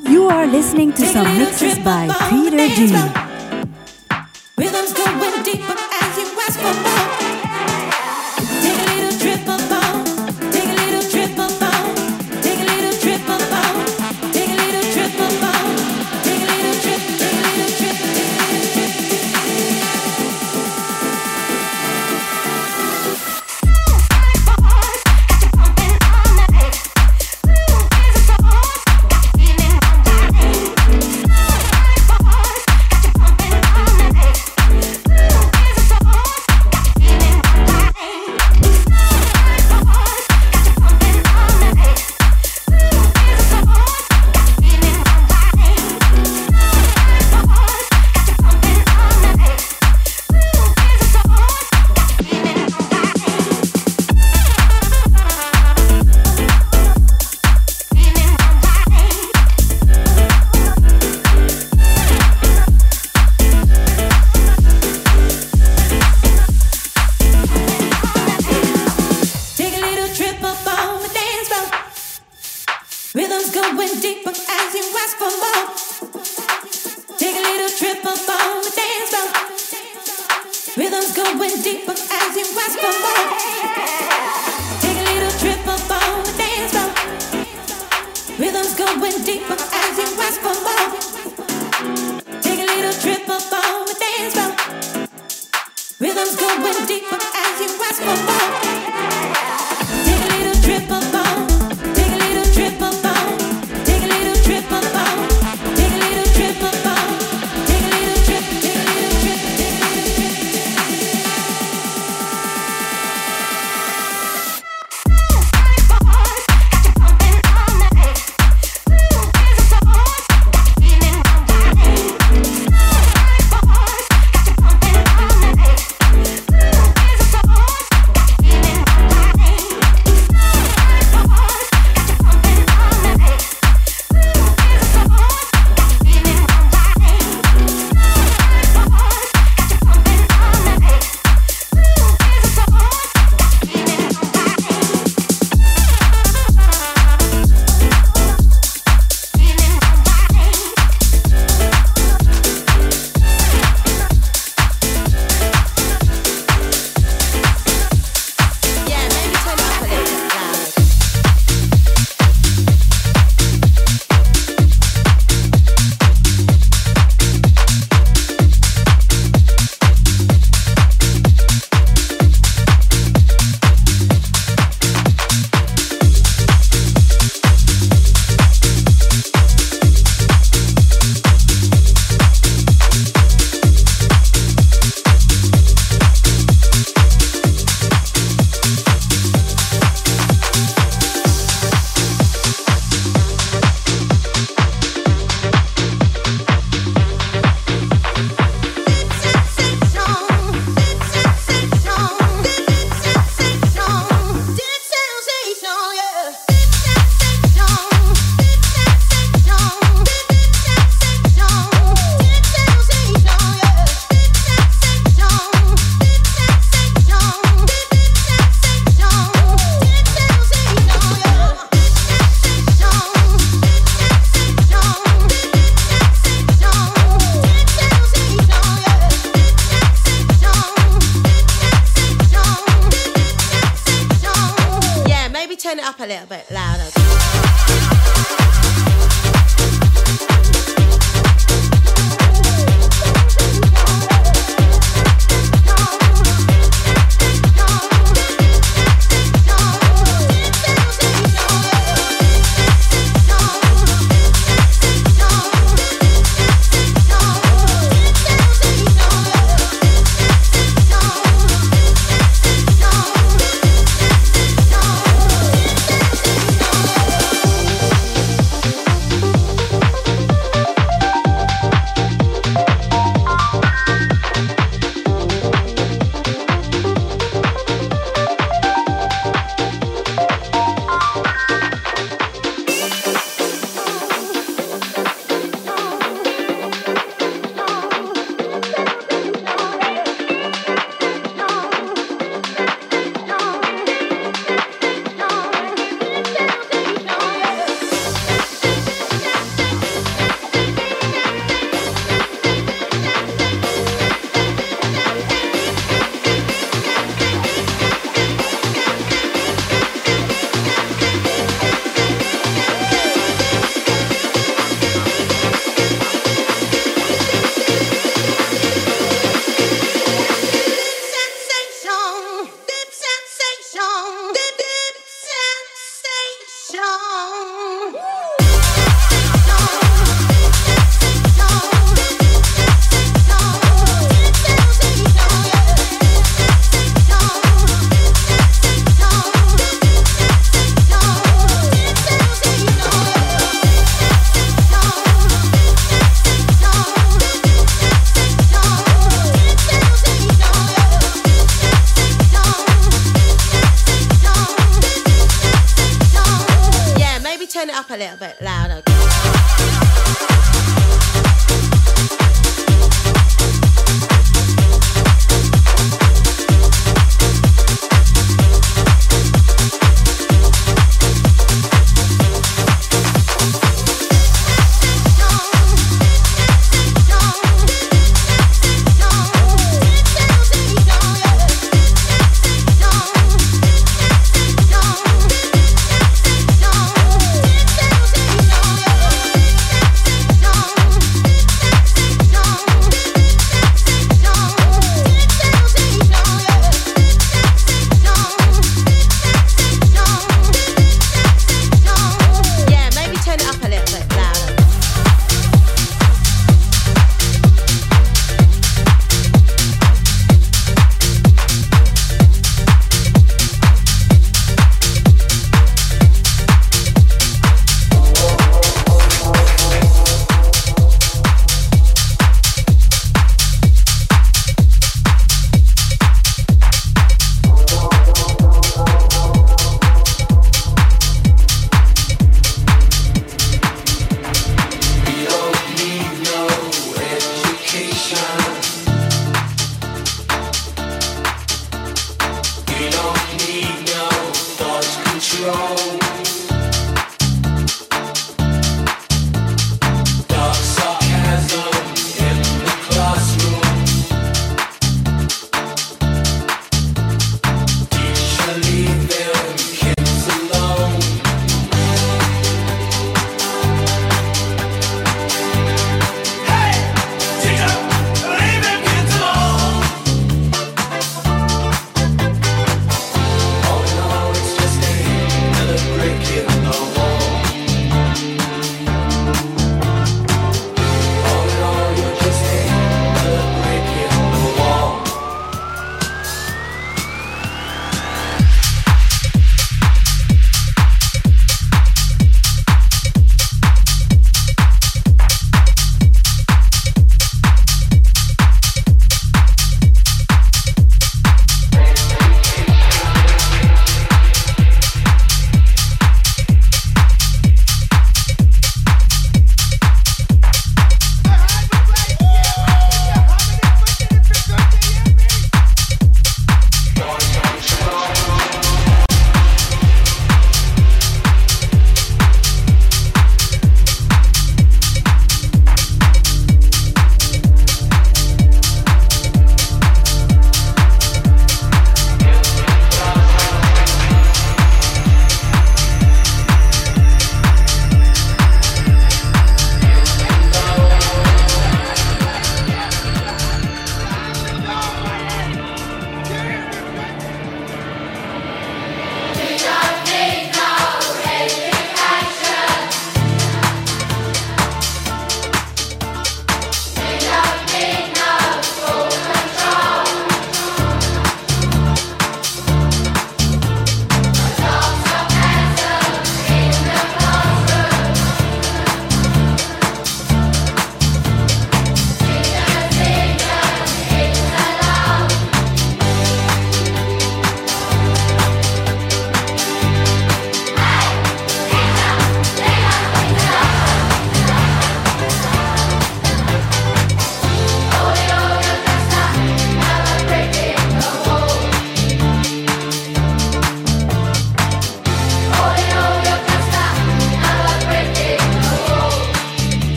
You are listening to some mixes by Peter G. up a uh,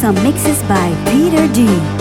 some mixes by Peter D.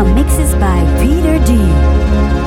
some mixes by Peter D.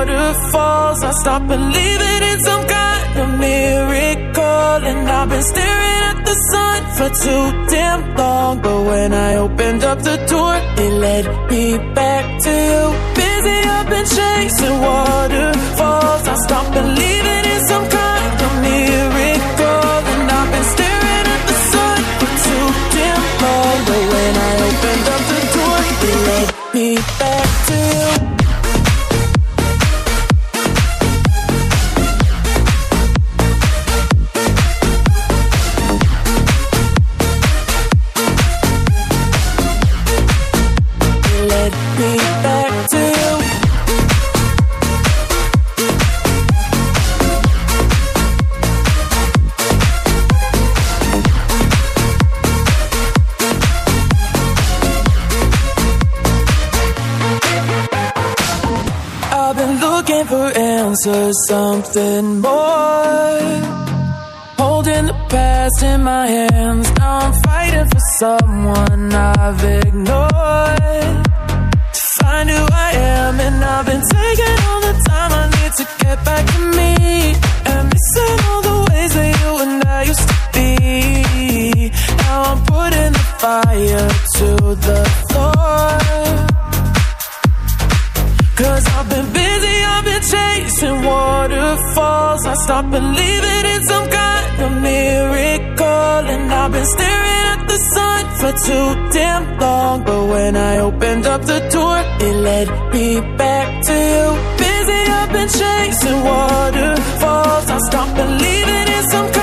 waterfalls. I stop believing in some kind of miracle. And I've been staring at the sun for too damn long. But when I opened up the door, it led me back to you. Busy, I've been chasing waterfalls. I stop believing in some kind of miracle. something more. Holding the past in my hands, now I'm fighting for someone I've ignored. To find who I am, and I've been taking all the time I need to get back to me. falls. I stop believing in some kind of miracle. And I've been staring at the sun for too damn long. But when I opened up the door, it led me back to you. Busy, I've been chasing waterfalls. I stop believing in some kind